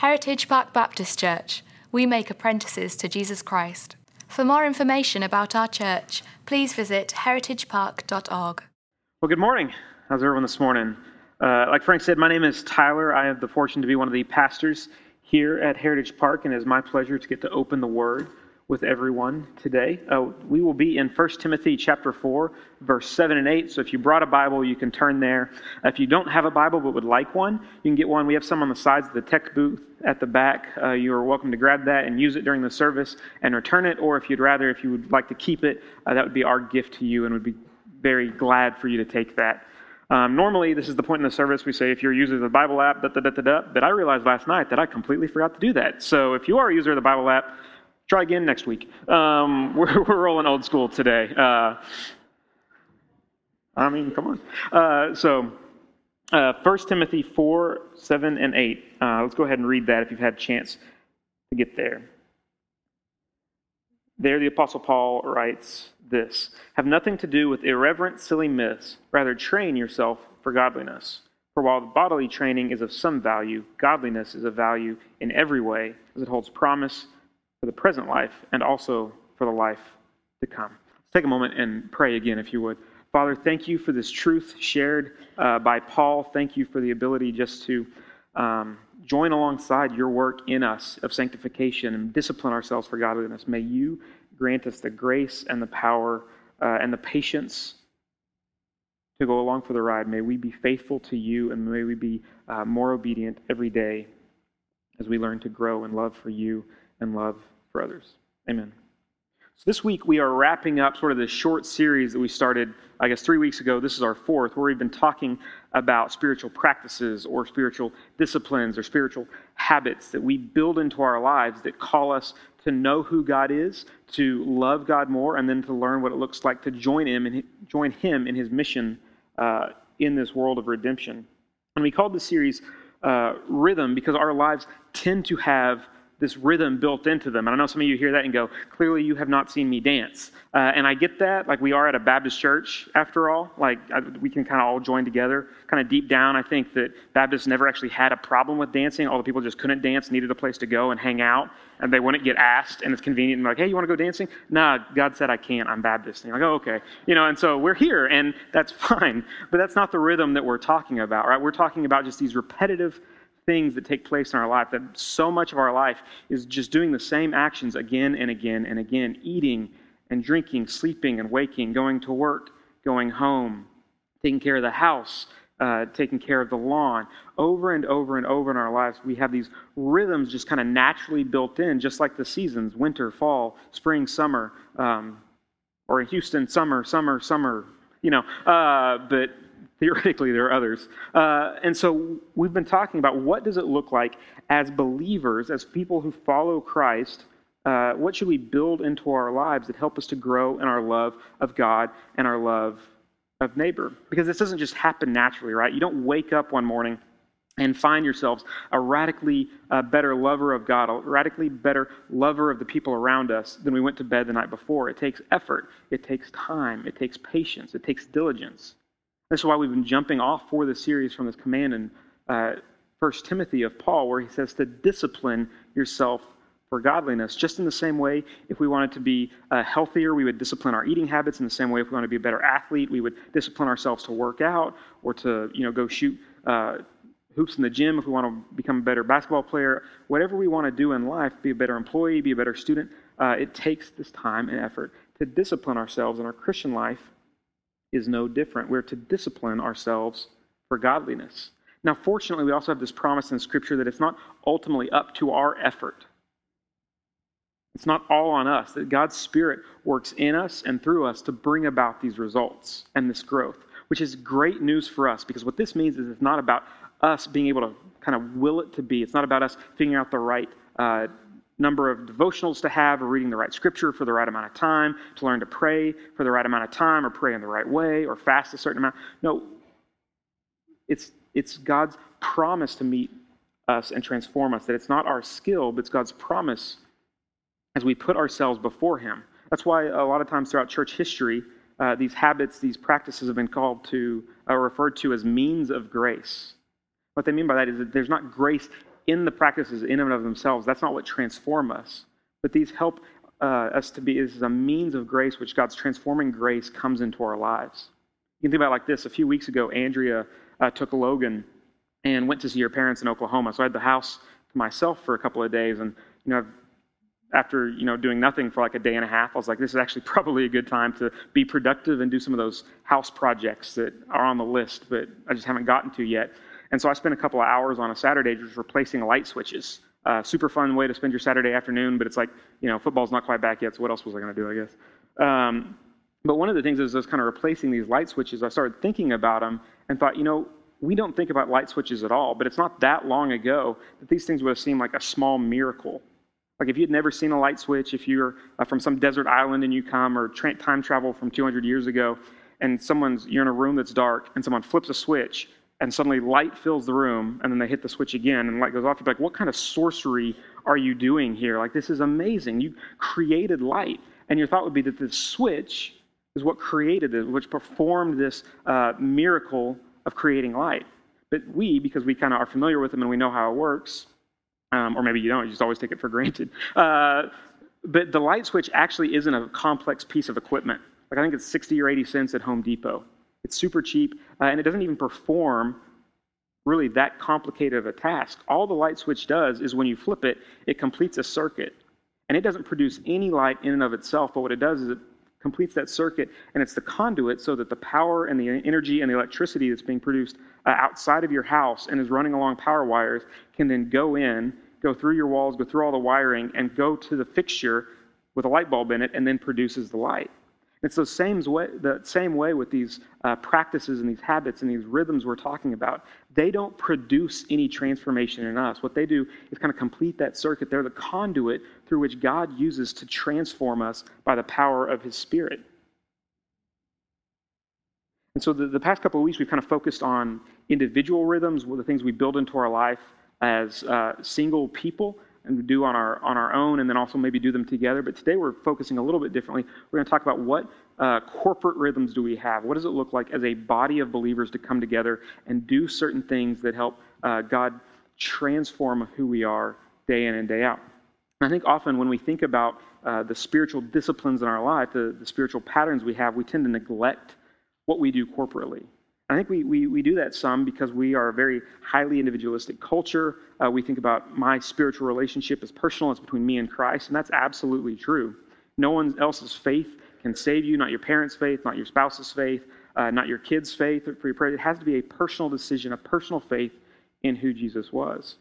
Heritage Park Baptist Church. We make apprentices to Jesus Christ. For more information about our church, please visit heritagepark.org. Well, good morning. How's everyone this morning? Uh, like Frank said, my name is Tyler. I have the fortune to be one of the pastors here at Heritage Park, and it is my pleasure to get to open the Word with everyone today. Uh, we will be in 1 Timothy chapter 4, verse 7 and 8. So if you brought a Bible, you can turn there. If you don't have a Bible but would like one, you can get one. We have some on the sides of the tech booth at the back. Uh, you are welcome to grab that and use it during the service and return it. Or if you'd rather, if you would like to keep it, uh, that would be our gift to you and would be very glad for you to take that. Um, normally, this is the point in the service we say if you're a user of the Bible app, da, da, da, da, da, but I realized last night that I completely forgot to do that. So if you are a user of the Bible app, Try again next week. Um, we're, we're rolling old school today. Uh, I mean, come on. Uh, so, uh, 1 Timothy 4, 7, and 8. Uh, let's go ahead and read that if you've had a chance to get there. There, the Apostle Paul writes this Have nothing to do with irreverent, silly myths. Rather, train yourself for godliness. For while bodily training is of some value, godliness is of value in every way, as it holds promise for the present life and also for the life to come. Let's take a moment and pray again, if you would. Father, thank you for this truth shared uh, by Paul. Thank you for the ability just to um, join alongside your work in us of sanctification and discipline ourselves for godliness. May you grant us the grace and the power uh, and the patience to go along for the ride. May we be faithful to you and may we be uh, more obedient every day as we learn to grow in love for you and love for others. Amen. So this week we are wrapping up sort of this short series that we started, I guess, three weeks ago. This is our fourth, where we've been talking about spiritual practices or spiritual disciplines or spiritual habits that we build into our lives that call us to know who God is, to love God more, and then to learn what it looks like to join Him and join Him in His mission uh, in this world of redemption. And we called this series uh, Rhythm because our lives tend to have this rhythm built into them. And I know some of you hear that and go, clearly you have not seen me dance. Uh, and I get that. Like we are at a Baptist church, after all. Like I, we can kind of all join together. Kind of deep down, I think that Baptists never actually had a problem with dancing. All the people just couldn't dance, needed a place to go and hang out. And they wouldn't get asked. And it's convenient. And like, hey, you want to go dancing? Nah, God said I can't. I'm Baptist. And you're like, oh, okay. You know, and so we're here and that's fine. But that's not the rhythm that we're talking about, right? We're talking about just these repetitive things that take place in our life, that so much of our life is just doing the same actions again and again and again eating and drinking, sleeping and waking, going to work, going home, taking care of the house, uh, taking care of the lawn. Over and over and over in our lives, we have these rhythms just kind of naturally built in, just like the seasons winter, fall, spring, summer, um, or in Houston, summer, summer, summer, you know. Uh, but Theoretically, there are others. Uh, and so we've been talking about what does it look like as believers, as people who follow Christ, uh, what should we build into our lives that help us to grow in our love of God and our love of neighbor? Because this doesn't just happen naturally, right? You don't wake up one morning and find yourselves a radically uh, better lover of God, a radically better lover of the people around us than we went to bed the night before. It takes effort, it takes time, it takes patience, it takes diligence. This is why we've been jumping off for the series from this command in uh, 1 Timothy of Paul, where he says to discipline yourself for godliness. Just in the same way, if we wanted to be uh, healthier, we would discipline our eating habits. In the same way, if we want to be a better athlete, we would discipline ourselves to work out or to you know go shoot uh, hoops in the gym. If we want to become a better basketball player, whatever we want to do in life, be a better employee, be a better student, uh, it takes this time and effort to discipline ourselves in our Christian life is no different. We're to discipline ourselves for godliness. Now, fortunately, we also have this promise in Scripture that it's not ultimately up to our effort. It's not all on us, that God's Spirit works in us and through us to bring about these results and this growth, which is great news for us because what this means is it's not about us being able to kind of will it to be. It's not about us figuring out the right uh, number of devotionals to have, or reading the right scripture for the right amount of time, to learn to pray for the right amount of time, or pray in the right way, or fast a certain amount. No, it's, it's God's promise to meet us and transform us, that it's not our skill, but it's God's promise as we put ourselves before Him. That's why a lot of times throughout church history, uh, these habits, these practices have been called to, uh, referred to as means of grace. What they mean by that is that there's not grace in the practices, in and of themselves, that's not what transform us. But these help uh, us to be, this is a means of grace which God's transforming grace comes into our lives. You can think about like this. A few weeks ago, Andrea uh, took Logan and went to see her parents in Oklahoma. So I had the house to myself for a couple of days. And, you know, I've after you know doing nothing for like a day and a half, I was like, this is actually probably a good time to be productive and do some of those house projects that are on the list, but I just haven't gotten to yet. And so I spent a couple of hours on a Saturday just replacing light switches. Uh, super fun way to spend your Saturday afternoon, but it's like you know football's not quite back yet, so what else was I going to do? I guess. Um, but one of the things is I was kind of replacing these light switches. I started thinking about them and thought, you know, we don't think about light switches at all, but it's not that long ago that these things would have seemed like a small miracle like if you'd never seen a light switch, if you're uh, from some desert island and you come, or tra- time travel from 200 years ago, and someone's you're in a room that's dark, and someone flips a switch, and suddenly light fills the room, and then they hit the switch again, and light goes off. You're like, what kind of sorcery are you doing here? Like this is amazing. You created light, and your thought would be that this switch is what created this, which performed this uh, miracle of creating light. But we, because we kind of are familiar with them and we know how it works, um, or maybe you don't, you just always take it for granted. Uh, but the light switch actually isn't a complex piece of equipment. Like I think it's 60 or 80 cents at Home Depot. It's super cheap, uh, and it doesn't even perform really that complicated of a task. All the light switch does is when you flip it, it completes a circuit. And it doesn't produce any light in and of itself, but what it does is it completes that circuit, and it's the conduit so that the power and the energy and the electricity that's being produced uh, outside of your house and is running along power wires can then go in, go through your walls, go through all the wiring, and go to the fixture with a light bulb in it, and then produces the light. It's the same way, the same way with these uh, practices and these habits and these rhythms we're talking about. They don't produce any transformation in us. What they do is kind of complete that circuit. They're the conduit through which God uses to transform us by the power of His Spirit. And so the, the past couple of weeks, we've kind of focused on individual rhythms, the things we build into our life as uh, single people and do on our on our own, and then also maybe do them together. But today we're focusing a little bit differently. We're going to talk about what uh, corporate rhythms do we have? What does it look like as a body of believers to come together and do certain things that help uh, God transform who we are day in and day out? And I think often when we think about uh, the spiritual disciplines in our life, the, the spiritual patterns we have, we tend to neglect what we do corporately. I think we, we, we do that some because we are a very highly individualistic culture. Uh, we think about my spiritual relationship as personal, it's between me and Christ, and that's absolutely true. No one else's faith can save you, not your parents' faith, not your spouse's faith, uh, not your kids' faith for your prayer. It has to be a personal decision, a personal faith in who Jesus was.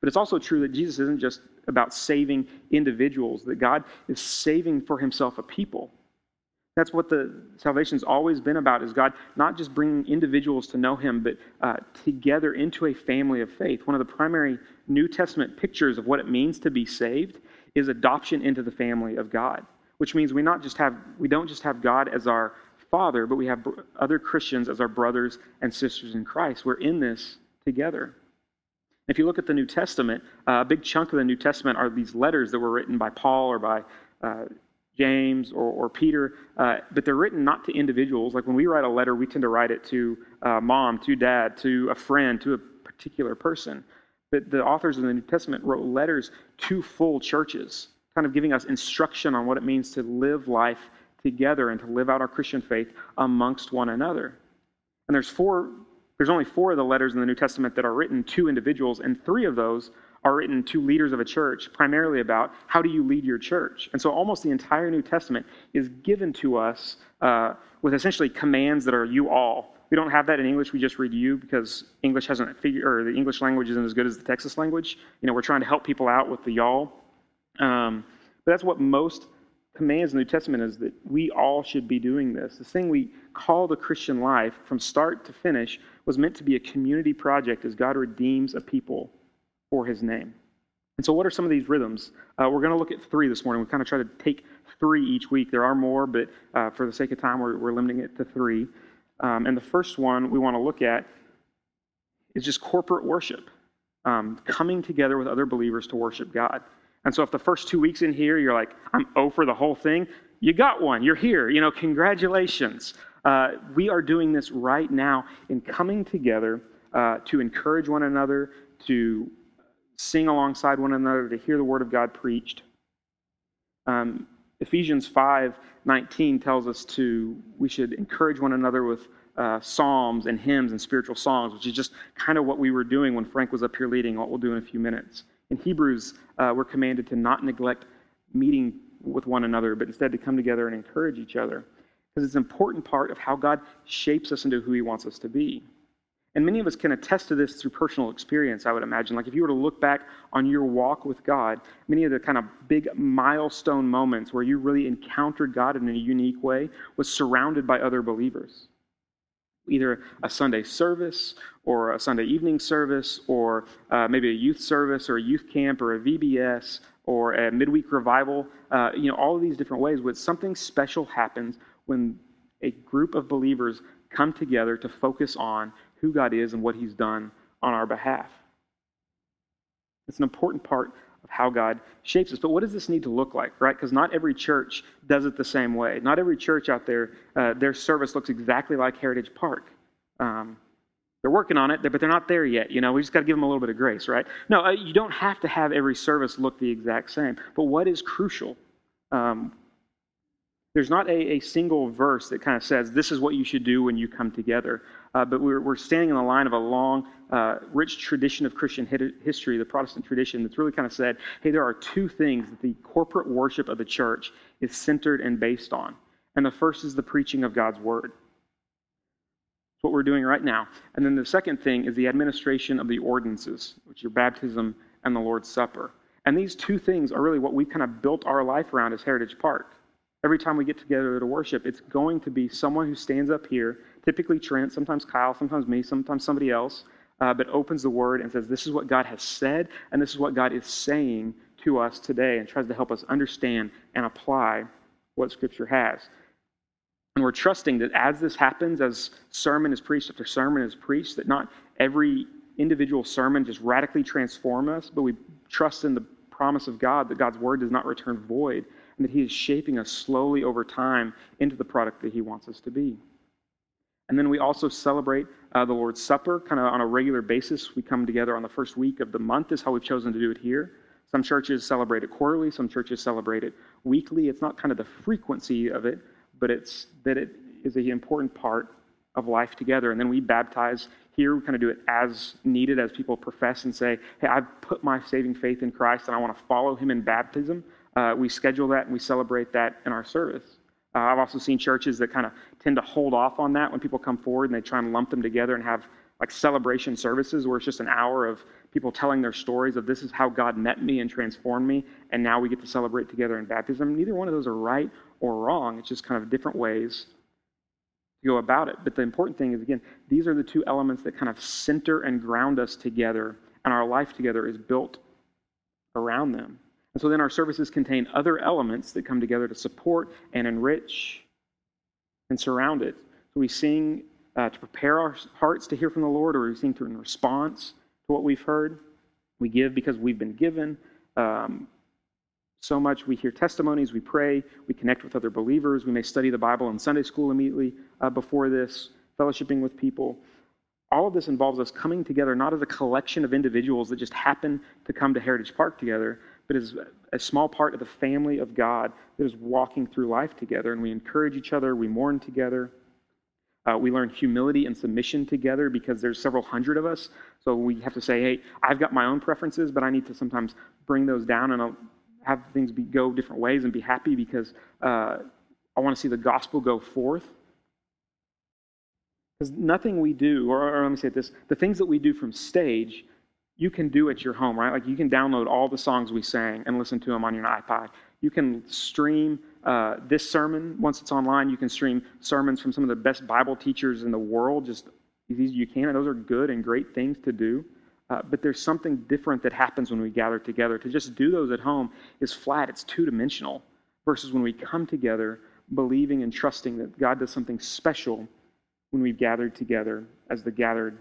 But it's also true that Jesus isn't just about saving individuals, that God is saving for himself a people. That's what the salvation's always been about is God not just bringing individuals to know him, but uh, together into a family of faith. One of the primary New Testament pictures of what it means to be saved is adoption into the family of God, which means we not just have we don't just have God as our father, but we have other Christians as our brothers and sisters in Christ. We're in this together. If you look at the New Testament, uh, a big chunk of the New Testament are these letters that were written by Paul or by uh, James or, or Peter, uh, but they're written not to individuals. Like when we write a letter, we tend to write it to uh, mom, to dad, to a friend, to a particular person. But the authors of the New Testament wrote letters to full churches, kind of giving us instruction on what it means to live life together and to live out our Christian faith amongst one another. And there's four, there's only four of the letters in the New Testament that are written to individuals, and three of those are written to leaders of a church, primarily about how do you lead your church. And so almost the entire New Testament is given to us uh, with essentially commands that are you all. We don't have that in English. We just read you because English hasn't figured, or the English language isn't as good as the Texas language. You know, we're trying to help people out with the y'all. Um, but that's what most commands in the New Testament is that we all should be doing this. This thing we call the Christian life from start to finish was meant to be a community project as God redeems a people for his name. And so, what are some of these rhythms? Uh, we're going to look at three this morning. We kind of try to take three each week. There are more, but uh, for the sake of time, we're, we're limiting it to three. Um, and the first one we want to look at is just corporate worship, um, coming together with other believers to worship God. And so, if the first two weeks in here you're like, I'm O for the whole thing, you got one. You're here. You know, congratulations. Uh, we are doing this right now in coming together uh, to encourage one another, to sing alongside one another, to hear the word of God preached. Um, Ephesians 5 19 tells us to we should encourage one another with uh, psalms and hymns and spiritual songs, which is just kind of what we were doing when Frank was up here leading, what we'll do in a few minutes. In Hebrews, uh, we're commanded to not neglect meeting with one another, but instead to come together and encourage each other. Because it's an important part of how God shapes us into who He wants us to be. And many of us can attest to this through personal experience, I would imagine. Like if you were to look back on your walk with God, many of the kind of big milestone moments where you really encountered God in a unique way was surrounded by other believers. Either a Sunday service or a Sunday evening service or uh, maybe a youth service or a youth camp or a VBS or a midweek revival. Uh, you know, all of these different ways where something special happens when a group of believers come together to focus on who God is and what He's done on our behalf. It's an important part of how God shapes us. But what does this need to look like, right? Because not every church does it the same way. Not every church out there, uh, their service looks exactly like Heritage Park. Um, they're working on it, but they're not there yet. You know, we just got to give them a little bit of grace, right? No, uh, you don't have to have every service look the exact same. But what is crucial? Um, there's not a, a, single verse that kind of says this is what you should do when you come together. Uh, but we're, we're standing in the line of a long, uh, rich tradition of Christian history, the Protestant tradition, that's really kind of said, hey, there are two things that the corporate worship of the church is centered and based on. And the first is the preaching of God's word. That's what we're doing right now. And then the second thing is the administration of the ordinances, which are baptism and the Lord's Supper. And these two things are really what we've kind of built our life around as Heritage Park. Every time we get together to worship, it's going to be someone who stands up here, typically Trent, sometimes Kyle, sometimes me, sometimes somebody else, uh, but opens the word and says, This is what God has said, and this is what God is saying to us today, and tries to help us understand and apply what Scripture has. And we're trusting that as this happens, as sermon is preached after sermon is preached, that not every individual sermon just radically transform us, but we trust in the promise of God that God's word does not return void, and that He is shaping us slowly over time into the product that He wants us to be. And then we also celebrate uh, the Lord's Supper kind of on a regular basis. We come together on the first week of the month, is how we've chosen to do it here. Some churches celebrate it quarterly, some churches celebrate it weekly. It's not kind of the frequency of it, but it's that it is an important part of life together. And then we baptize here. We kind of do it as needed as people profess and say, hey, I've put my saving faith in Christ and I want to follow him in baptism uh, we schedule that and we celebrate that in our service. Uh, I've also seen churches that kind of tend to hold off on that when people come forward and they try and lump them together and have like celebration services where it's just an hour of people telling their stories of this is how God met me and transformed me, and now we get to celebrate together in baptism. Neither one of those are right or wrong. It's just kind of different ways to go about it. But the important thing is, again, these are the two elements that kind of center and ground us together, and our life together is built around them. And so then our services contain other elements that come together to support and enrich and surround it. So we sing uh, to prepare our hearts to hear from the Lord, or we sing to in response to what we've heard. We give because we've been given. Um, so much. We hear testimonies, we pray, we connect with other believers. We may study the Bible in Sunday school immediately uh, before this, fellowshipping with people. All of this involves us coming together not as a collection of individuals that just happen to come to Heritage Park together, but is a small part of the family of God that is walking through life together. And we encourage each other, we mourn together. Uh, we learn humility and submission together because there's several hundred of us. So we have to say, hey, I've got my own preferences, but I need to sometimes bring those down and I'll have things be, go different ways and be happy because uh, I want to see the gospel go forth. Because nothing we do, or, or let me say this, the things that we do from stage you can do it at your home, right? Like you can download all the songs we sang and listen to them on your iPod. You can stream uh, this sermon once it's online. You can stream sermons from some of the best Bible teachers in the world, just as easy as you can. And those are good and great things to do. Uh, but there's something different that happens when we gather together. To just do those at home is flat, it's two dimensional, versus when we come together believing and trusting that God does something special when we've gathered together as the gathered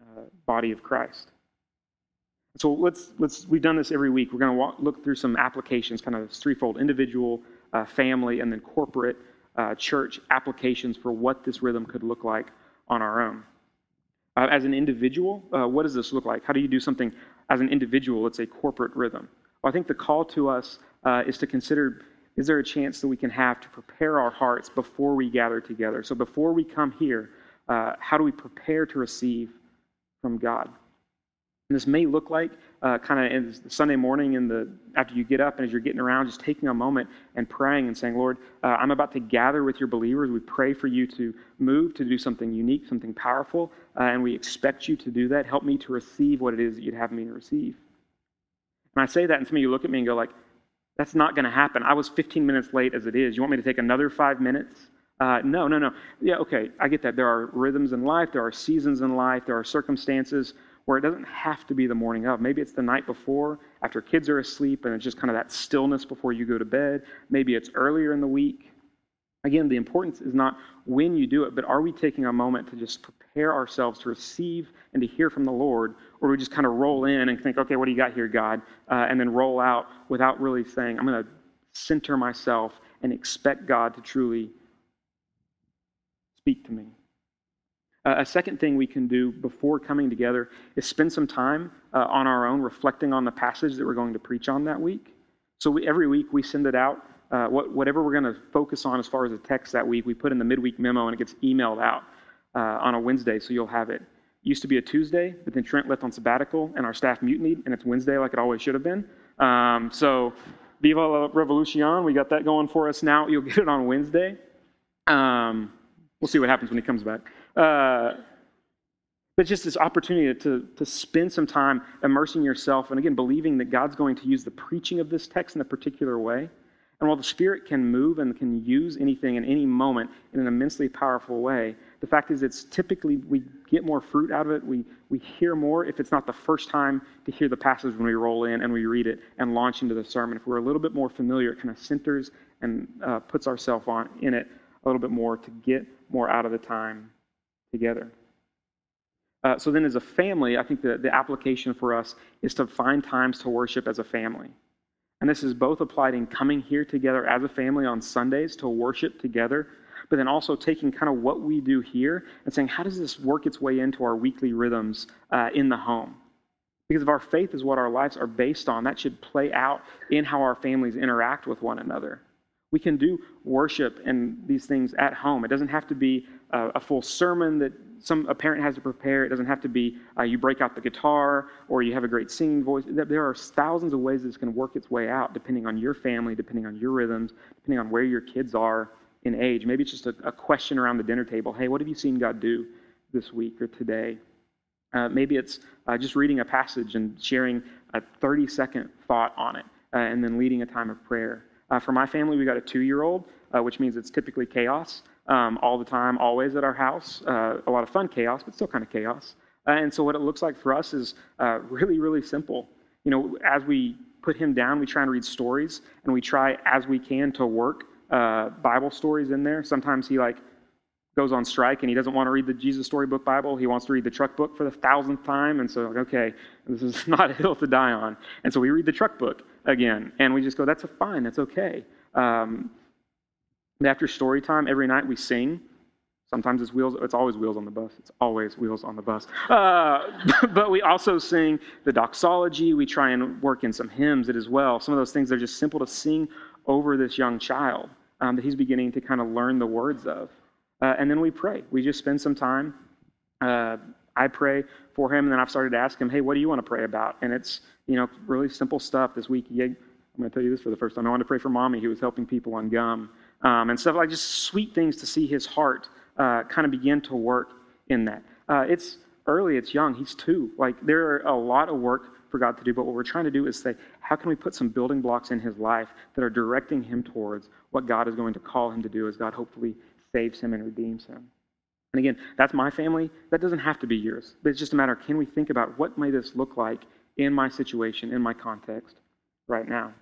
uh, body of Christ. So let's let's we've done this every week. We're going to look through some applications, kind of threefold: individual, uh, family, and then corporate uh, church applications for what this rhythm could look like on our own. Uh, as an individual, uh, what does this look like? How do you do something as an individual, it's a corporate rhythm. Well, I think the call to us uh, is to consider is there a chance that we can have to prepare our hearts before we gather together? So before we come here, uh, how do we prepare to receive from God? And this may look like uh, kind of Sunday morning in the after you get up and as you're getting around, just taking a moment and praying and saying, Lord, uh, I'm about to gather with your believers. We pray for you to move to do something unique, something powerful, uh, and we expect you to do that. Help me to receive what it is that you'd have me to receive. And I say that, and some of you look at me and go like, that's not going to happen. I was 15 minutes late as it is. You want me to take another five minutes? Uh, no, no, no. Yeah, okay, I get that. There are rhythms in life, there are seasons in life, there are circumstances where it doesn't have to be the morning of. Maybe it's the night before, after kids are asleep, and it's just kind of that stillness before you go to bed. Maybe it's earlier in the week. Again, the importance is not when you do it, but are we taking a moment to just prepare ourselves to receive and to hear from the Lord, or we just kind of roll in and think, okay, what do you got here, God? Uh, and then roll out without really saying, I'm going to center myself and expect God to truly speak to me. Uh, a second thing we can do before coming together is spend some time uh, on our own reflecting on the passage that we're going to preach on that week. So we, every week we send it out. Uh, what, whatever we're going to focus on as far as the text that week, we put in the midweek memo and it gets emailed out uh, on a Wednesday, so you'll have it. it. Used to be a Tuesday, but then Trent left on sabbatical and our staff mutinied, and it's Wednesday like it always should have been. Um, so, Viva la Revolucion, we got that going for us now. You'll get it on Wednesday. Um, we'll see what happens when he comes back. Uh, but just this opportunity to, to spend some time immersing yourself and again believing that God's going to use the preaching of this text in a particular way. And while the Spirit can move and can use anything in any moment in an immensely powerful way, the fact is it's typically we get more fruit out of it. We, we hear more if it's not the first time to hear the passage when we roll in and we read it and launch into the sermon. If we're a little bit more familiar, it kind of centers and uh, puts ourselves on in it a little bit more to get more out of the time together. Uh, so then, as a family, I think the, the application for us is to find times to worship as a family. And this is both applied in coming here together as a family on Sundays to worship together, but then also taking kind of what we do here and saying, how does this work its way into our weekly rhythms uh, in the home? Because if our faith is what our lives are based on, that should play out in how our families interact with one another. We can do worship and these things at home. It doesn't have to be a, a full sermon that some a parent has to prepare. It doesn't have to be uh, you break out the guitar or you have a great singing voice. There are thousands of ways this can work its way out, depending on your family, depending on your rhythms, depending on where your kids are in age. Maybe it's just a, a question around the dinner table. Hey, what have you seen God do this week or today? Uh, maybe it's uh, just reading a passage and sharing a 30 second thought on it, uh, and then leading a time of prayer. Uh, for my family, we got a two year old, uh, which means it's typically chaos um, all the time, always at our house. Uh, a lot of fun chaos, but still kind of chaos. Uh, and so, what it looks like for us is uh, really, really simple. You know, as we put him down, we try and read stories, and we try as we can to work uh, Bible stories in there. Sometimes he like goes on strike and he doesn't want to read the Jesus Storybook Bible. He wants to read the truck book for the thousandth time. And so, okay, this is not a hill to die on. And so we read the truck book again. And we just go, that's a fine, that's okay. Um, after story time, every night we sing. Sometimes it's wheels, it's always wheels on the bus. It's always wheels on the bus. Uh, but we also sing the doxology. We try and work in some hymns as well. Some of those things are just simple to sing over this young child um, that he's beginning to kind of learn the words of. Uh, and then we pray. We just spend some time. Uh, I pray for him, and then I've started to ask him, hey, what do you want to pray about? And it's, you know, really simple stuff. This week, I'm going to tell you this for the first time. I wanted to pray for mommy who was helping people on gum um, and stuff like just sweet things to see his heart uh, kind of begin to work in that. Uh, it's early, it's young, he's two. Like, there are a lot of work for God to do, but what we're trying to do is say, how can we put some building blocks in his life that are directing him towards what God is going to call him to do as God hopefully saves him and redeems him. And again, that's my family. That doesn't have to be yours. But it's just a matter of can we think about what may this look like in my situation, in my context right now?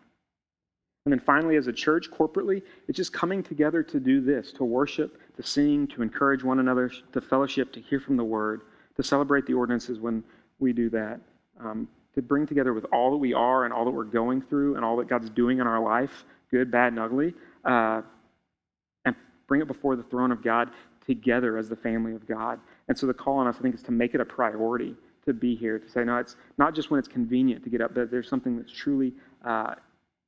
And then finally, as a church, corporately, it's just coming together to do this to worship, to sing, to encourage one another, to fellowship, to hear from the word, to celebrate the ordinances when we do that, um, to bring together with all that we are and all that we're going through and all that God's doing in our life, good, bad, and ugly, uh, and bring it before the throne of God together as the family of God. And so the call on us, I think, is to make it a priority to be here, to say, no, it's not just when it's convenient to get up, but there's something that's truly uh,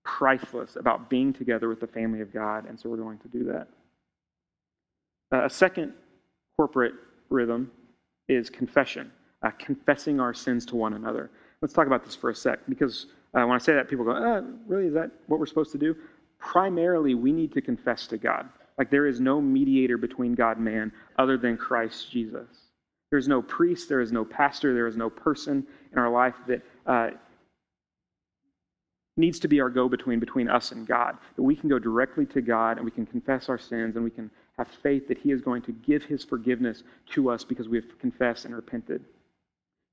priceless about being together with the family of God, and so we're going to do that. Uh, a second corporate rhythm is confession, uh, confessing our sins to one another. Let's talk about this for a sec, because uh, when I say that, people go, uh, really, is that what we're supposed to do? Primarily, we need to confess to God. Like there is no mediator between God and man other than Christ Jesus. There's no priest, there is no pastor, there is no person in our life that uh, needs to be our go between between us and God. That we can go directly to God and we can confess our sins and we can have faith that He is going to give His forgiveness to us because we have confessed and repented.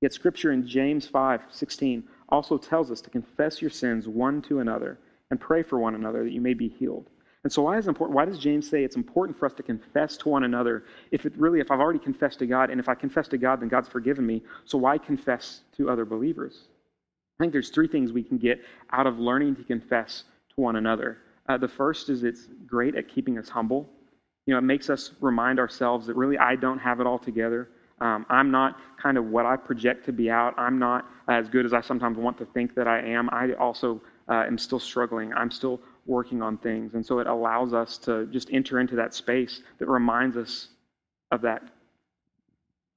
Yet Scripture in James 5 16 also tells us to confess your sins one to another and pray for one another that you may be healed. And so why is important? Why does James say it's important for us to confess to one another if it really, if I've already confessed to God, and if I confess to God, then God's forgiven me. So why confess to other believers? I think there's three things we can get out of learning to confess to one another. Uh, the first is it's great at keeping us humble. You know, it makes us remind ourselves that really I don't have it all together. Um, I'm not kind of what I project to be out. I'm not as good as I sometimes want to think that I am. I also uh, am still struggling. I'm still working on things. And so it allows us to just enter into that space that reminds us of that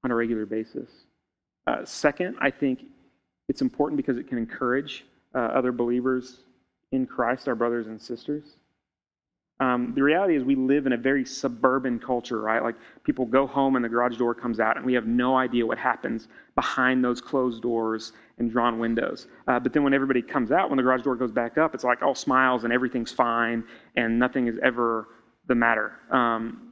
on a regular basis. Uh, second, I think it's important because it can encourage uh, other believers in Christ, our brothers and sisters. Um, the reality is, we live in a very suburban culture, right? Like people go home and the garage door comes out, and we have no idea what happens behind those closed doors and drawn windows. Uh, but then when everybody comes out, when the garage door goes back up, it's like all smiles and everything's fine, and nothing is ever the matter. Um,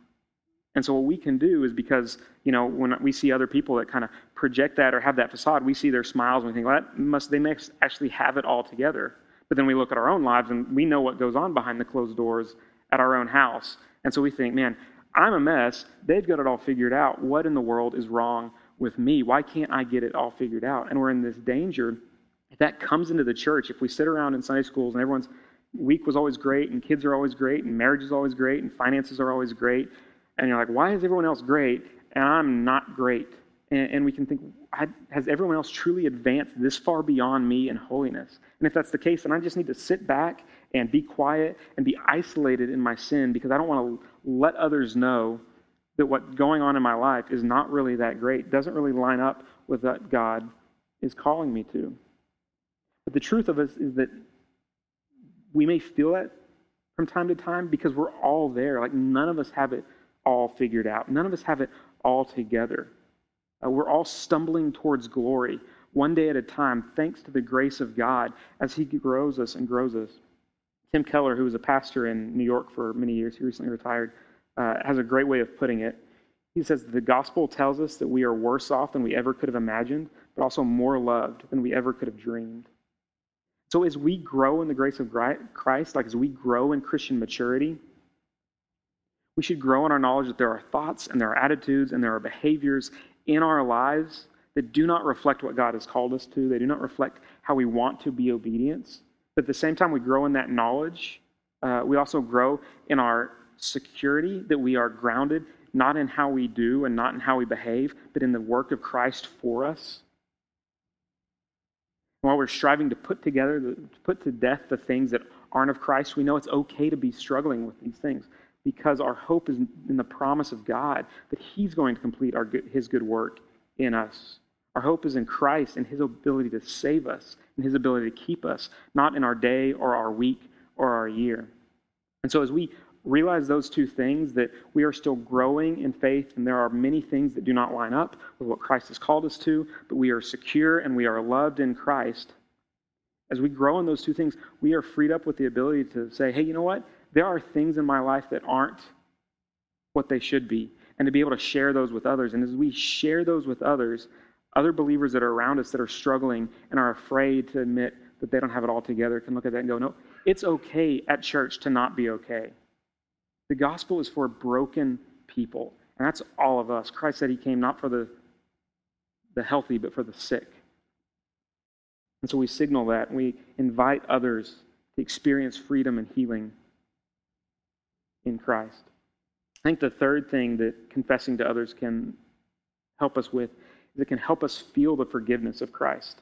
and so what we can do is because you know when we see other people that kind of project that or have that facade, we see their smiles and we think, well, that must they must actually have it all together. But then we look at our own lives and we know what goes on behind the closed doors at our own house. And so we think, man, I'm a mess. They've got it all figured out. What in the world is wrong with me? Why can't I get it all figured out? And we're in this danger. If that comes into the church, if we sit around in Sunday schools and everyone's week was always great, and kids are always great, and marriage is always great, and finances are always great, and you're like, why is everyone else great and I'm not great? And, and we can think, has everyone else truly advanced this far beyond me in holiness? And if that's the case, then I just need to sit back and be quiet and be isolated in my sin because I don't want to let others know that what's going on in my life is not really that great, doesn't really line up with what God is calling me to. But the truth of it is that we may feel that from time to time because we're all there. Like none of us have it all figured out, none of us have it all together. Uh, we're all stumbling towards glory one day at a time, thanks to the grace of God as He grows us and grows us. Tim Keller, who was a pastor in New York for many years, he recently retired, uh, has a great way of putting it. He says, The gospel tells us that we are worse off than we ever could have imagined, but also more loved than we ever could have dreamed. So, as we grow in the grace of Christ, like as we grow in Christian maturity, we should grow in our knowledge that there are thoughts and there are attitudes and there are behaviors in our lives that do not reflect what God has called us to. They do not reflect how we want to be obedient. But at the same time, we grow in that knowledge. Uh, we also grow in our security that we are grounded not in how we do and not in how we behave, but in the work of Christ for us. And while we're striving to put together, to put to death the things that aren't of Christ, we know it's okay to be struggling with these things because our hope is in the promise of God that He's going to complete our His good work in us. Our hope is in Christ and His ability to save us and His ability to keep us, not in our day or our week or our year. And so, as we realize those two things, that we are still growing in faith, and there are many things that do not line up with what Christ has called us to, but we are secure and we are loved in Christ. As we grow in those two things, we are freed up with the ability to say, hey, you know what? There are things in my life that aren't what they should be, and to be able to share those with others. And as we share those with others, other believers that are around us that are struggling and are afraid to admit that they don't have it all together can look at that and go, no, it's okay at church to not be okay. The gospel is for broken people, and that's all of us. Christ said he came not for the, the healthy, but for the sick. And so we signal that. We invite others to experience freedom and healing in Christ. I think the third thing that confessing to others can help us with is it can help us feel the forgiveness of Christ.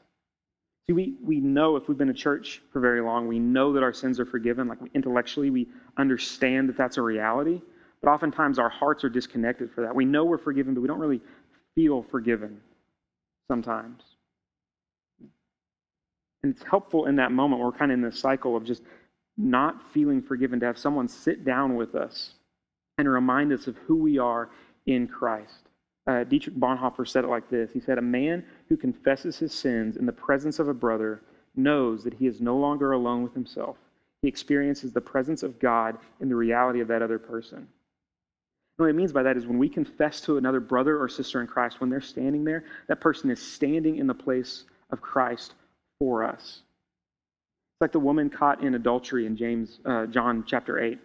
See, we, we know if we've been in church for very long, we know that our sins are forgiven. Like intellectually, we understand that that's a reality. But oftentimes our hearts are disconnected for that. We know we're forgiven, but we don't really feel forgiven sometimes. And it's helpful in that moment. We're kind of in this cycle of just not feeling forgiven to have someone sit down with us and remind us of who we are in Christ. Uh, Dietrich Bonhoeffer said it like this He said, A man who confesses his sins in the presence of a brother knows that he is no longer alone with himself. He experiences the presence of God in the reality of that other person. And what it means by that is when we confess to another brother or sister in Christ, when they're standing there, that person is standing in the place of Christ for us. Like the woman caught in adultery in James, uh, John chapter 8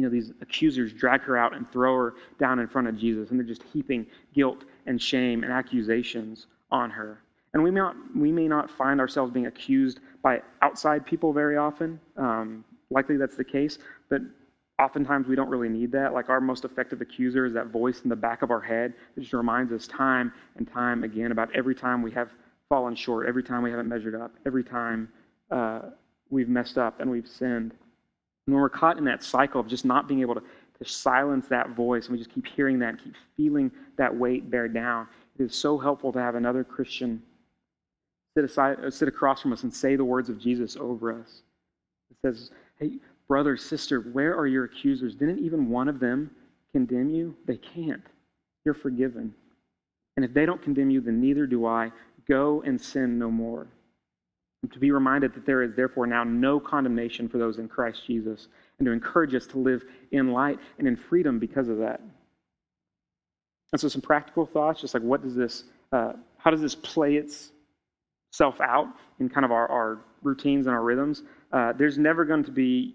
you know, these accusers drag her out and throw her down in front of Jesus, and they're just heaping guilt and shame and accusations on her. And we may not, we may not find ourselves being accused by outside people very often. Um, likely that's the case, but oftentimes we don't really need that. Like our most effective accuser is that voice in the back of our head that just reminds us time and time again about every time we have fallen short, every time we haven't measured up, every time uh, we've messed up and we've sinned. And when we're caught in that cycle of just not being able to, to silence that voice, and we just keep hearing that keep feeling that weight bear down, it is so helpful to have another Christian sit, aside, uh, sit across from us and say the words of Jesus over us. It says, Hey, brother, sister, where are your accusers? Didn't even one of them condemn you? They can't. You're forgiven. And if they don't condemn you, then neither do I. Go and sin no more to be reminded that there is therefore now no condemnation for those in Christ Jesus, and to encourage us to live in light and in freedom because of that. And so, some practical thoughts, just like what does this, uh, how does this play itself out in kind of our, our routines and our rhythms? Uh, there's never going to be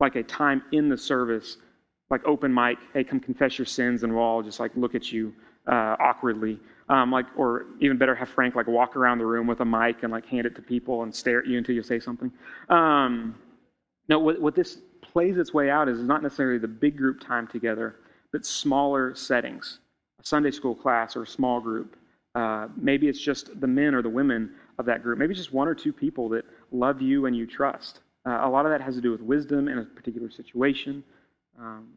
like a time in the service, like open mic, hey, come confess your sins, and we'll all just like look at you uh, awkwardly. Um, like, or even better, have Frank like walk around the room with a mic and like hand it to people and stare at you until you say something. Um, no, what, what this plays its way out is not necessarily the big group time together, but smaller settings, a Sunday school class or a small group. Uh, maybe it's just the men or the women of that group. Maybe it's just one or two people that love you and you trust. Uh, a lot of that has to do with wisdom in a particular situation um,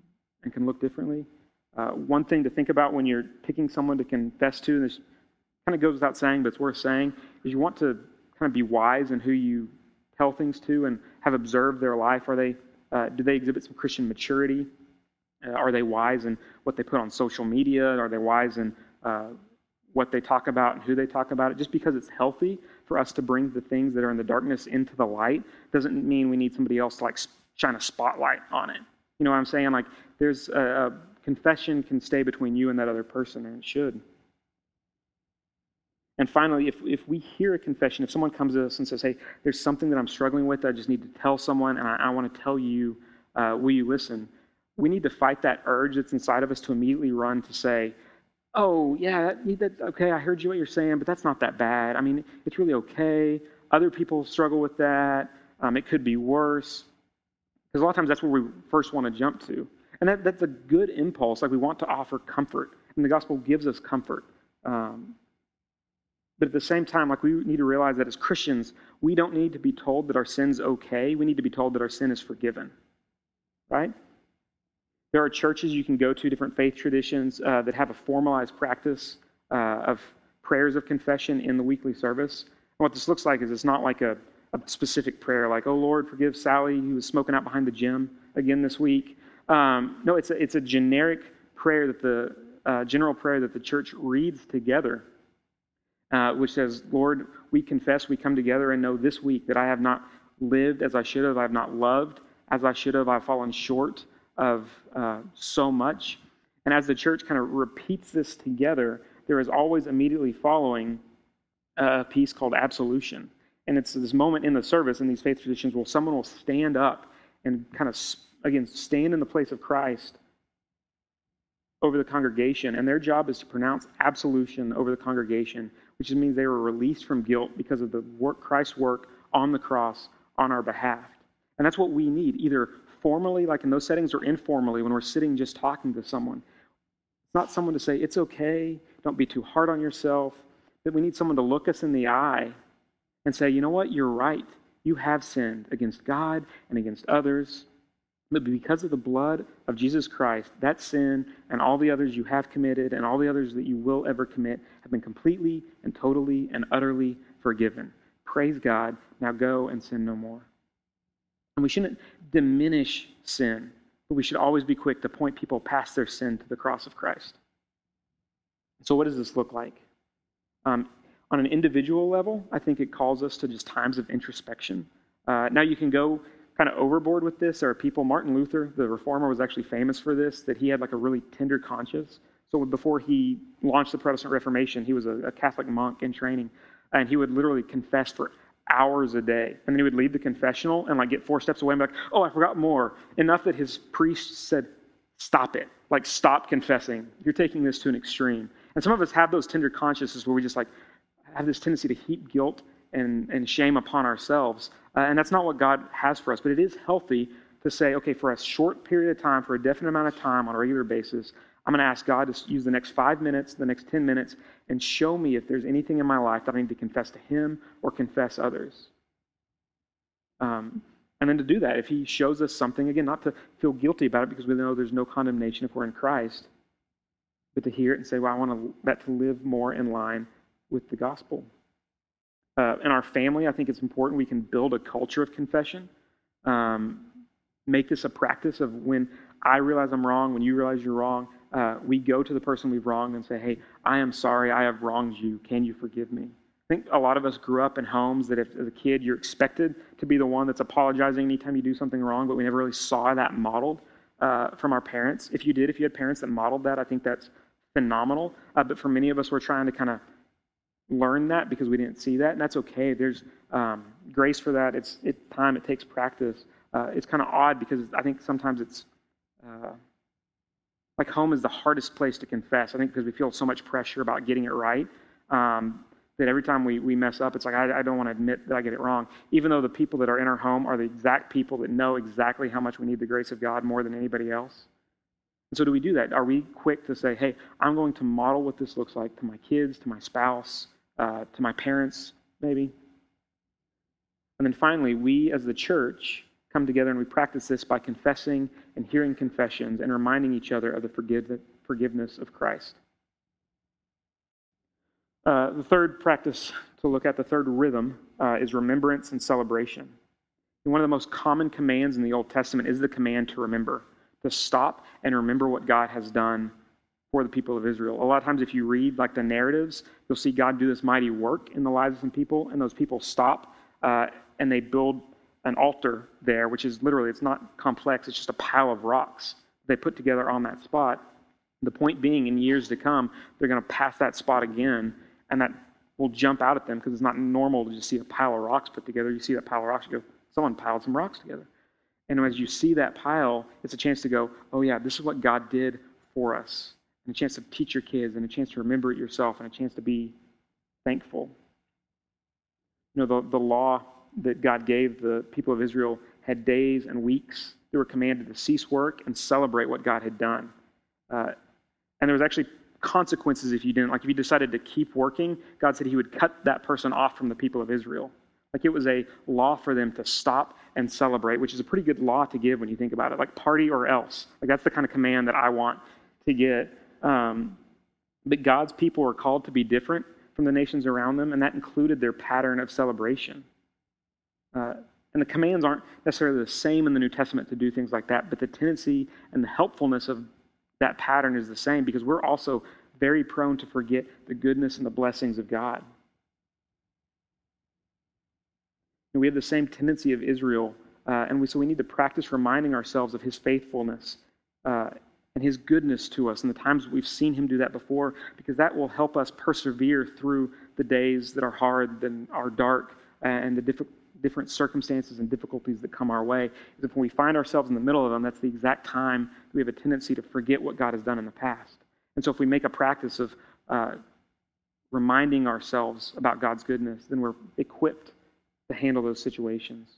and can look differently. Uh, one thing to think about when you're picking someone to confess to, and this kind of goes without saying, but it's worth saying, is you want to kind of be wise in who you tell things to and have observed their life. Are they, uh, do they exhibit some Christian maturity? Uh, are they wise in what they put on social media? Are they wise in uh, what they talk about and who they talk about it? Just because it's healthy for us to bring the things that are in the darkness into the light doesn't mean we need somebody else to like shine a spotlight on it. You know what I'm saying? Like there's a, a confession can stay between you and that other person, and it should. And finally, if, if we hear a confession, if someone comes to us and says, hey, there's something that I'm struggling with, I just need to tell someone, and I, I want to tell you, uh, will you listen? We need to fight that urge that's inside of us to immediately run to say, oh, yeah, that, that, okay, I heard you what you're saying, but that's not that bad. I mean, it's really okay. Other people struggle with that. Um, it could be worse. Because a lot of times that's where we first want to jump to. And that, that's a good impulse. Like we want to offer comfort, and the gospel gives us comfort. Um, but at the same time, like we need to realize that as Christians, we don't need to be told that our sin's okay. We need to be told that our sin is forgiven. Right? There are churches you can go to, different faith traditions uh, that have a formalized practice uh, of prayers of confession in the weekly service. And what this looks like is it's not like a, a specific prayer, like, oh Lord, forgive Sally who was smoking out behind the gym again this week. Um, no, it's a, it's a generic prayer that the uh, general prayer that the church reads together, uh, which says, Lord, we confess, we come together and know this week that I have not lived as I should have, I have not loved as I should have, I've fallen short of uh, so much. And as the church kind of repeats this together, there is always immediately following a piece called absolution. And it's this moment in the service in these faith traditions where someone will stand up and kind of again, stand in the place of Christ over the congregation, and their job is to pronounce absolution over the congregation, which means they were released from guilt because of the work Christ's work on the cross on our behalf. And that's what we need, either formally, like in those settings, or informally when we're sitting just talking to someone. It's not someone to say, it's okay, Don't be too hard on yourself. That we need someone to look us in the eye and say, you know what? You're right. You have sinned against God and against others. But because of the blood of Jesus Christ, that sin and all the others you have committed and all the others that you will ever commit have been completely and totally and utterly forgiven. Praise God. Now go and sin no more. And we shouldn't diminish sin, but we should always be quick to point people past their sin to the cross of Christ. So, what does this look like? Um, on an individual level, I think it calls us to just times of introspection. Uh, now, you can go kind of overboard with this. Are people, Martin Luther, the reformer, was actually famous for this, that he had like a really tender conscience. So, before he launched the Protestant Reformation, he was a, a Catholic monk in training, and he would literally confess for hours a day. And then he would leave the confessional and like get four steps away and be like, oh, I forgot more. Enough that his priest said, stop it. Like, stop confessing. You're taking this to an extreme. And some of us have those tender consciences where we just like have this tendency to heap guilt and, and shame upon ourselves. Uh, and that's not what God has for us. But it is healthy to say, okay, for a short period of time, for a definite amount of time on a regular basis, I'm going to ask God to use the next five minutes, the next 10 minutes, and show me if there's anything in my life that I need to confess to Him or confess others. Um, and then to do that, if He shows us something, again, not to feel guilty about it because we know there's no condemnation if we're in Christ, but to hear it and say, well, I want to, that to live more in line with the gospel. Uh, in our family, I think it's important we can build a culture of confession. Um, make this a practice of when I realize I'm wrong, when you realize you're wrong, uh, we go to the person we've wronged and say, Hey, I am sorry, I have wronged you. Can you forgive me? I think a lot of us grew up in homes that, if, as a kid, you're expected to be the one that's apologizing anytime you do something wrong, but we never really saw that modeled uh, from our parents. If you did, if you had parents that modeled that, I think that's phenomenal. Uh, but for many of us, we're trying to kind of learn that because we didn't see that, and that's okay. There's um, grace for that. It's it, time. It takes practice. Uh, it's kind of odd because I think sometimes it's uh, like home is the hardest place to confess. I think because we feel so much pressure about getting it right. Um, that every time we, we mess up, it's like, I, I don't want to admit that I get it wrong. Even though the people that are in our home are the exact people that know exactly how much we need the grace of God more than anybody else. And so, do we do that? Are we quick to say, hey, I'm going to model what this looks like to my kids, to my spouse, uh, to my parents, maybe? And then finally, we as the church come together and we practice this by confessing and hearing confessions and reminding each other of the forgive, forgiveness of Christ. Uh, the third practice to look at, the third rhythm, uh, is remembrance and celebration. One of the most common commands in the Old Testament is the command to remember, to stop and remember what God has done for the people of Israel. A lot of times, if you read like the narratives, you'll see God do this mighty work in the lives of some people, and those people stop uh, and they build an altar there, which is literally, it's not complex, it's just a pile of rocks they put together on that spot. The point being, in years to come, they're going to pass that spot again, and that will jump out at them because it's not normal to just see a pile of rocks put together. You see that pile of rocks, you go, someone piled some rocks together. And as you see that pile, it's a chance to go, oh, yeah, this is what God did for us. And a chance to teach your kids, and a chance to remember it yourself, and a chance to be thankful. You know, the, the law that God gave the people of Israel had days and weeks. They were commanded to cease work and celebrate what God had done. Uh, and there was actually consequences if you didn't. Like if you decided to keep working, God said He would cut that person off from the people of Israel. Like it was a law for them to stop and celebrate, which is a pretty good law to give when you think about it. Like party or else. Like that's the kind of command that I want to get. Um, but God's people are called to be different from the nations around them, and that included their pattern of celebration. Uh, and the commands aren't necessarily the same in the New Testament to do things like that, but the tendency and the helpfulness of that pattern is the same because we're also very prone to forget the goodness and the blessings of God. And we have the same tendency of Israel, uh, and we, so we need to practice reminding ourselves of his faithfulness uh, and his goodness to us and the times we've seen him do that before, because that will help us persevere through the days that are hard and are dark and the difficult different circumstances and difficulties that come our way is if we find ourselves in the middle of them, that's the exact time we have a tendency to forget what God has done in the past. And so if we make a practice of uh, reminding ourselves about God's goodness, then we're equipped to handle those situations.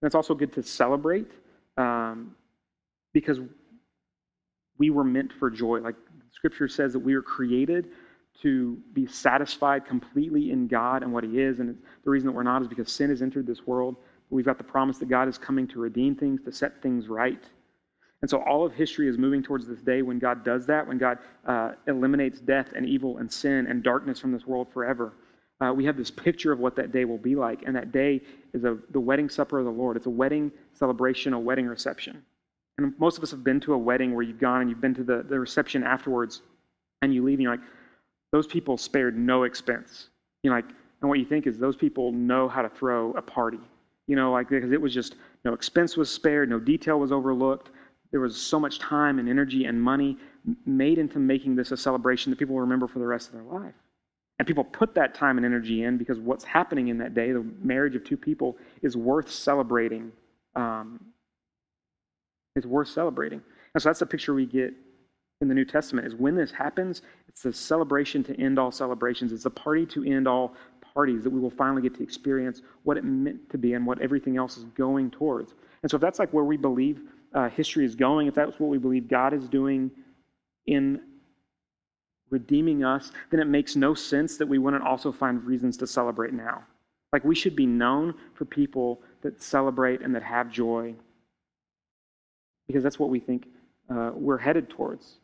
And it's also good to celebrate um, because we were meant for joy. Like Scripture says that we are created to be satisfied completely in God and what He is. And the reason that we're not is because sin has entered this world. We've got the promise that God is coming to redeem things, to set things right. And so all of history is moving towards this day when God does that, when God uh, eliminates death and evil and sin and darkness from this world forever. Uh, we have this picture of what that day will be like. And that day is a, the wedding supper of the Lord. It's a wedding celebration, a wedding reception. And most of us have been to a wedding where you've gone and you've been to the, the reception afterwards and you leave and you're like, those people spared no expense. You know, like, and what you think is those people know how to throw a party. You know, like because it was just no expense was spared, no detail was overlooked. There was so much time and energy and money made into making this a celebration that people will remember for the rest of their life. And people put that time and energy in because what's happening in that day, the marriage of two people, is worth celebrating. Um, is worth celebrating. And so that's the picture we get in the New Testament is when this happens, it's the celebration to end all celebrations. It's the party to end all parties that we will finally get to experience what it meant to be and what everything else is going towards. And so if that's like where we believe uh, history is going, if that's what we believe God is doing in redeeming us, then it makes no sense that we wouldn't also find reasons to celebrate now. Like we should be known for people that celebrate and that have joy because that's what we think uh, we're headed towards.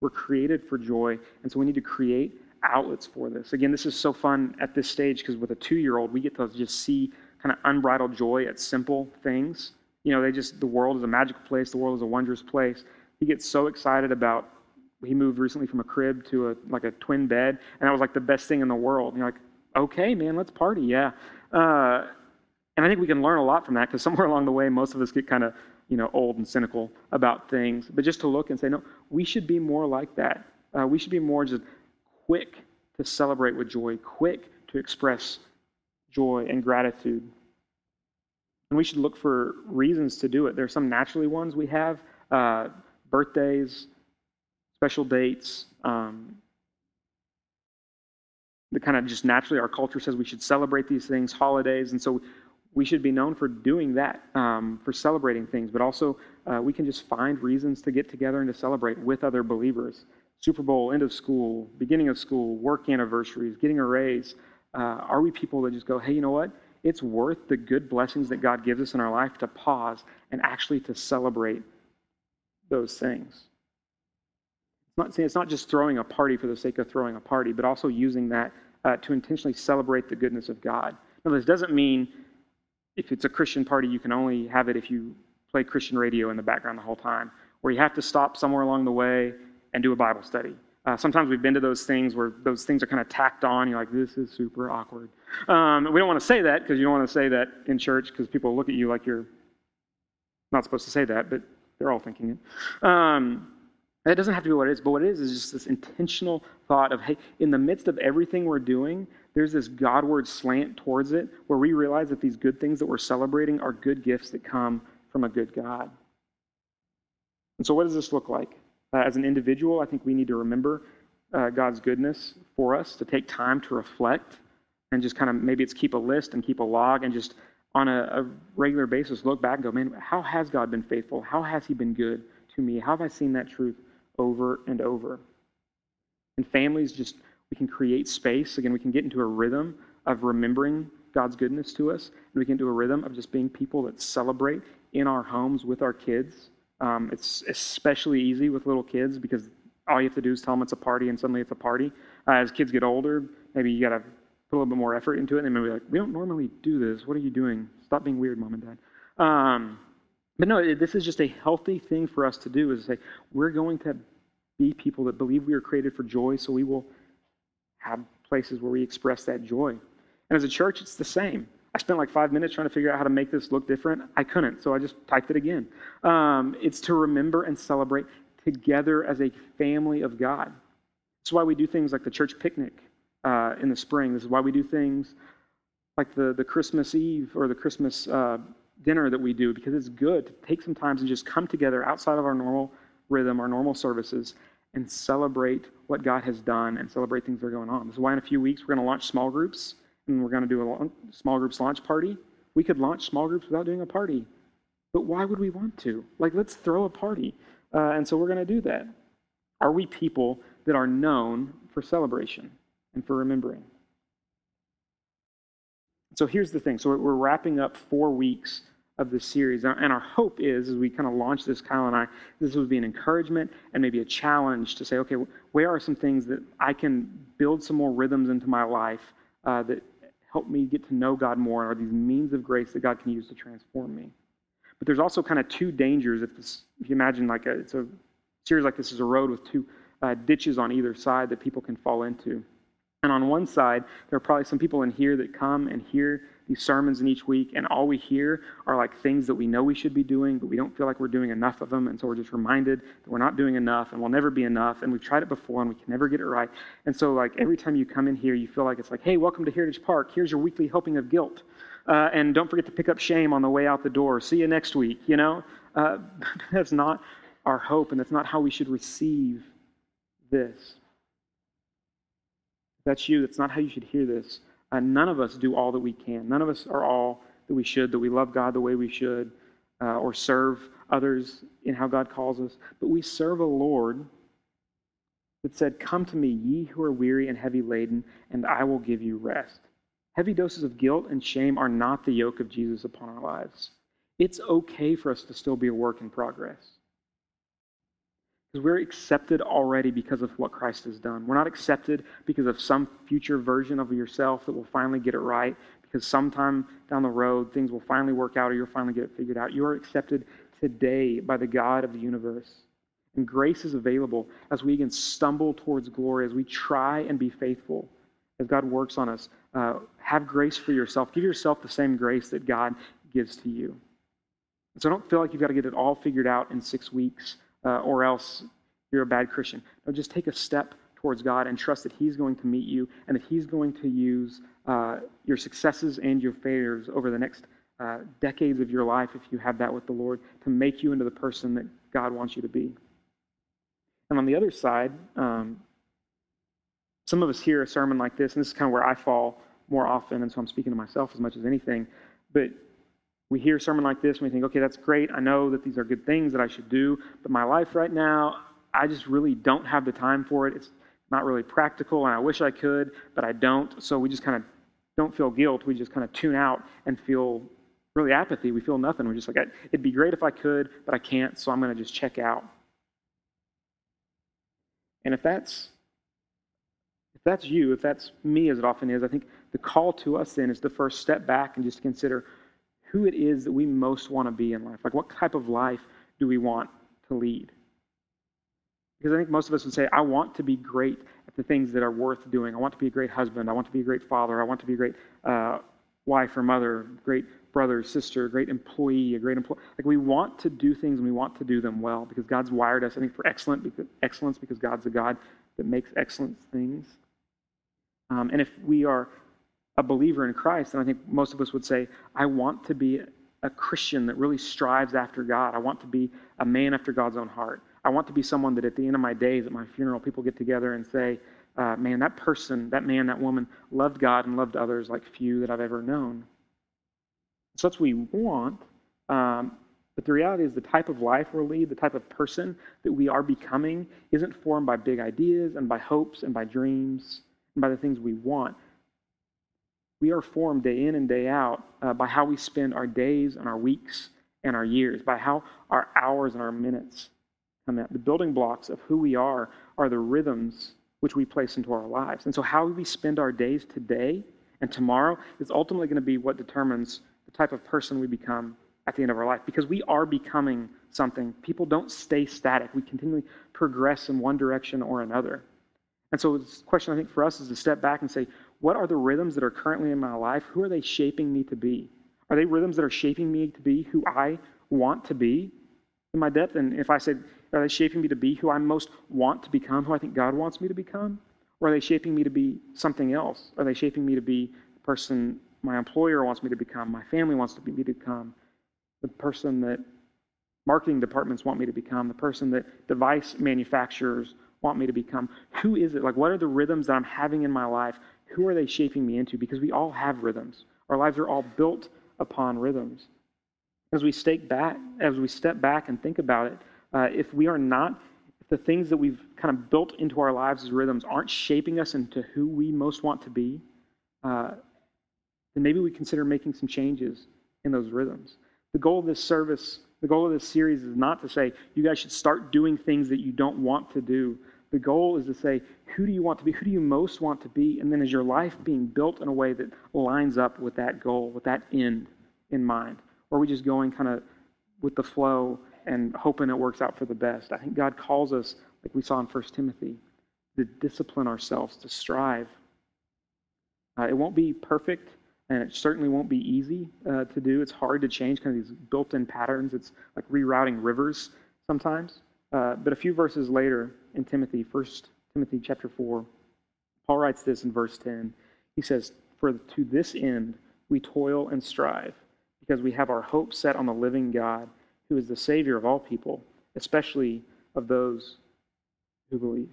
We're created for joy, and so we need to create outlets for this. Again, this is so fun at this stage because with a two year old, we get to just see kind of unbridled joy at simple things. You know, they just, the world is a magical place, the world is a wondrous place. He gets so excited about, he moved recently from a crib to a, like a twin bed, and that was like the best thing in the world. And you're like, okay, man, let's party, yeah. Uh, and I think we can learn a lot from that because somewhere along the way, most of us get kind of you know, old and cynical about things, but just to look and say, no, we should be more like that. Uh, we should be more just quick to celebrate with joy, quick to express joy and gratitude. And we should look for reasons to do it. There are some naturally ones we have uh, birthdays, special dates, um, the kind of just naturally our culture says we should celebrate these things, holidays. And so we should be known for doing that, um, for celebrating things, but also uh, we can just find reasons to get together and to celebrate with other believers. Super Bowl, end of school, beginning of school, work anniversaries, getting a raise. Uh, are we people that just go, hey, you know what? It's worth the good blessings that God gives us in our life to pause and actually to celebrate those things. It's not, it's not just throwing a party for the sake of throwing a party, but also using that uh, to intentionally celebrate the goodness of God. Now, this doesn't mean if it's a Christian party, you can only have it if you play Christian radio in the background the whole time, or you have to stop somewhere along the way and do a Bible study. Uh, sometimes we've been to those things where those things are kind of tacked on. You're like, this is super awkward. Um, we don't want to say that because you don't want to say that in church because people look at you like you're not supposed to say that, but they're all thinking it. Um, doesn't have to be what it is, but what it is is just this intentional thought of, hey, in the midst of everything we're doing, there's this Godward slant towards it where we realize that these good things that we're celebrating are good gifts that come from a good God. And so, what does this look like? Uh, as an individual, I think we need to remember uh, God's goodness for us, to take time to reflect and just kind of maybe it's keep a list and keep a log and just on a, a regular basis look back and go, man, how has God been faithful? How has He been good to me? How have I seen that truth over and over? And families just we can create space. Again, we can get into a rhythm of remembering God's goodness to us. And we can do a rhythm of just being people that celebrate in our homes with our kids. Um, it's especially easy with little kids because all you have to do is tell them it's a party and suddenly it's a party. Uh, as kids get older, maybe you got to put a little bit more effort into it. And they may be like, we don't normally do this. What are you doing? Stop being weird, mom and dad. Um, but no, this is just a healthy thing for us to do is to say, we're going to be people that believe we are created for joy, so we will have places where we express that joy. And as a church, it's the same. I spent like five minutes trying to figure out how to make this look different. I couldn't, so I just typed it again. Um, it's to remember and celebrate together as a family of God. That's why we do things like the church picnic uh, in the spring. This is why we do things like the, the Christmas Eve or the Christmas uh, dinner that we do, because it's good to take some time and just come together outside of our normal rhythm, our normal services, and celebrate what God has done and celebrate things that are going on. This is why in a few weeks we're going to launch small groups and we're going to do a small groups launch party. We could launch small groups without doing a party, but why would we want to? Like, let's throw a party. Uh, and so we're going to do that. Are we people that are known for celebration and for remembering? So here's the thing. So we're wrapping up four weeks of this series. And our hope is, as we kind of launch this, Kyle and I, this would be an encouragement and maybe a challenge to say, okay, where are some things that I can build some more rhythms into my life uh, that help me get to know God more? Are these means of grace that God can use to transform me? But there's also kind of two dangers. If, this, if you imagine like a, it's a series like this is a road with two uh, ditches on either side that people can fall into. And on one side, there are probably some people in here that come and hear these sermons in each week, and all we hear are like things that we know we should be doing, but we don't feel like we're doing enough of them. And so we're just reminded that we're not doing enough and we'll never be enough. And we've tried it before and we can never get it right. And so, like, every time you come in here, you feel like it's like, hey, welcome to Heritage Park. Here's your weekly helping of guilt. Uh, and don't forget to pick up shame on the way out the door. See you next week, you know? Uh, that's not our hope, and that's not how we should receive this that's you, that's not how you should hear this. Uh, none of us do all that we can. None of us are all that we should, that we love God the way we should, uh, or serve others in how God calls us. But we serve a Lord that said, Come to me, ye who are weary and heavy laden, and I will give you rest. Heavy doses of guilt and shame are not the yoke of Jesus upon our lives. It's okay for us to still be a work in progress. Because we're accepted already because of what Christ has done. We're not accepted because of some future version of yourself that will finally get it right, because sometime down the road things will finally work out or you'll finally get it figured out. You are accepted today by the God of the universe. And grace is available as we again stumble towards glory, as we try and be faithful, as God works on us. Uh, have grace for yourself. Give yourself the same grace that God gives to you. So don't feel like you've got to get it all figured out in six weeks uh, or else you're a bad Christian. No, just take a step towards God and trust that He's going to meet you and that He's going to use uh, your successes and your failures over the next uh, decades of your life, if you have that with the Lord, to make you into the person that God wants you to be. And on the other side, um, some of us hear a sermon like this, and this is kind of where I fall more often, and so I'm speaking to myself as much as anything. But we hear a sermon like this and we think, okay, that's great. I know that these are good things that I should do, but my life right now, I just really don't have the time for it. It's not really practical, and I wish I could, but I don't. So we just kind of don't feel guilt. We just kind of tune out and feel really apathy. We feel nothing. We're just like, it'd be great if I could, but I can't, so I'm going to just check out. And if that's if that's you, if that's me as it often is, I think the call to us then is to first step back and just consider who it is that we most want to be in life. Like, what type of life do we want to lead? Because I think most of us would say, I want to be great at the things that are worth doing. I want to be a great husband. I want to be a great father. I want to be a great uh, wife or mother, great brother, sister, great employee, a great employee. Like we want to do things and we want to do them well because God's wired us, I think, for excellent because, excellence because God's a God that makes excellent things. Um, and if we are a believer in Christ, and I think most of us would say, I want to be a Christian that really strives after God. I want to be a man after God's own heart. I want to be someone that at the end of my days, at my funeral, people get together and say, uh, man, that person, that man, that woman loved God and loved others like few that I've ever known. So that's what we want. Um, but the reality is, the type of life we'll lead, the type of person that we are becoming, isn't formed by big ideas and by hopes and by dreams and by the things we want we are formed day in and day out uh, by how we spend our days and our weeks and our years, by how our hours and our minutes come out. The building blocks of who we are are the rhythms which we place into our lives. And so, how we spend our days today and tomorrow is ultimately going to be what determines the type of person we become at the end of our life because we are becoming something. People don't stay static, we continually progress in one direction or another. And so, the question I think for us is to step back and say, what are the rhythms that are currently in my life? Who are they shaping me to be? Are they rhythms that are shaping me to be who I want to be in my depth? And if I said, are they shaping me to be who I most want to become, who I think God wants me to become? Or are they shaping me to be something else? Are they shaping me to be the person my employer wants me to become, my family wants me to become, the person that marketing departments want me to become, the person that device manufacturers want me to become? Who is it? Like, what are the rhythms that I'm having in my life who are they shaping me into? Because we all have rhythms. Our lives are all built upon rhythms. As we step back, as we step back and think about it, uh, if we are not, if the things that we've kind of built into our lives as rhythms aren't shaping us into who we most want to be, uh, then maybe we consider making some changes in those rhythms. The goal of this service, the goal of this series is not to say you guys should start doing things that you don't want to do. The goal is to say, who do you want to be? Who do you most want to be? And then is your life being built in a way that lines up with that goal, with that end in mind? Or are we just going kind of with the flow and hoping it works out for the best? I think God calls us, like we saw in 1 Timothy, to discipline ourselves, to strive. Uh, it won't be perfect, and it certainly won't be easy uh, to do. It's hard to change kind of these built in patterns. It's like rerouting rivers sometimes. Uh, but a few verses later in Timothy, 1 Timothy chapter 4, Paul writes this in verse 10. He says, For to this end we toil and strive, because we have our hope set on the living God, who is the Savior of all people, especially of those who believe.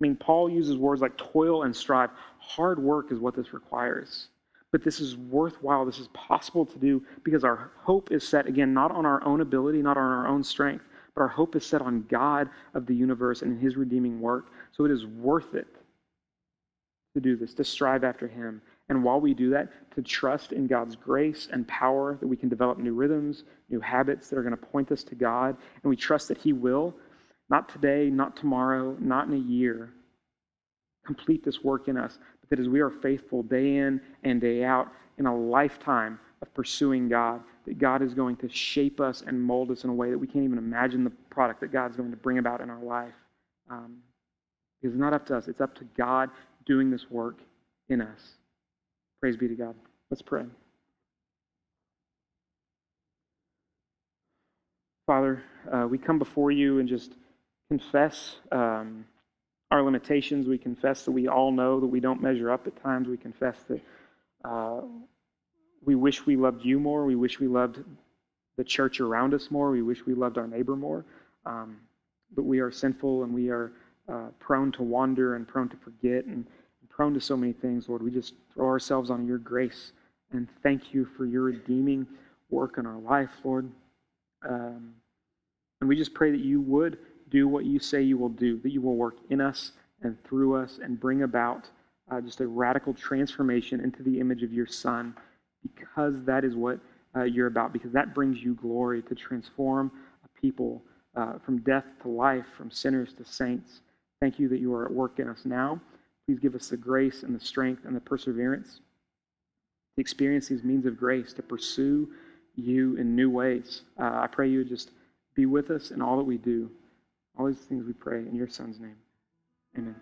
I mean, Paul uses words like toil and strive. Hard work is what this requires. But this is worthwhile. This is possible to do because our hope is set, again, not on our own ability, not on our own strength, but our hope is set on God of the universe and in his redeeming work. So it is worth it to do this, to strive after him. And while we do that, to trust in God's grace and power that we can develop new rhythms, new habits that are going to point us to God. And we trust that he will, not today, not tomorrow, not in a year, complete this work in us, but that as we are faithful day in and day out in a lifetime of pursuing God, that God is going to shape us and mold us in a way that we can't even imagine the product that God's going to bring about in our life. Um, it's not up to us, it's up to God doing this work in us. Praise be to God. Let's pray. Father, uh, we come before you and just confess um, our limitations. We confess that we all know that we don't measure up at times. We confess that uh, we wish we loved you more. We wish we loved the church around us more. We wish we loved our neighbor more. Um, but we are sinful and we are uh, prone to wander and prone to forget and, and prone to so many things, Lord. We just throw ourselves on your grace and thank you for your redeeming work in our life, Lord. Um, and we just pray that you would do what you say you will do, that you will work in us and through us and bring about uh, just a radical transformation into the image of your Son because that is what uh, you're about, because that brings you glory to transform a people uh, from death to life, from sinners to saints. Thank you that you are at work in us now. Please give us the grace and the strength and the perseverance to experience these means of grace, to pursue you in new ways. Uh, I pray you would just be with us in all that we do. All these things we pray in your Son's name. Amen.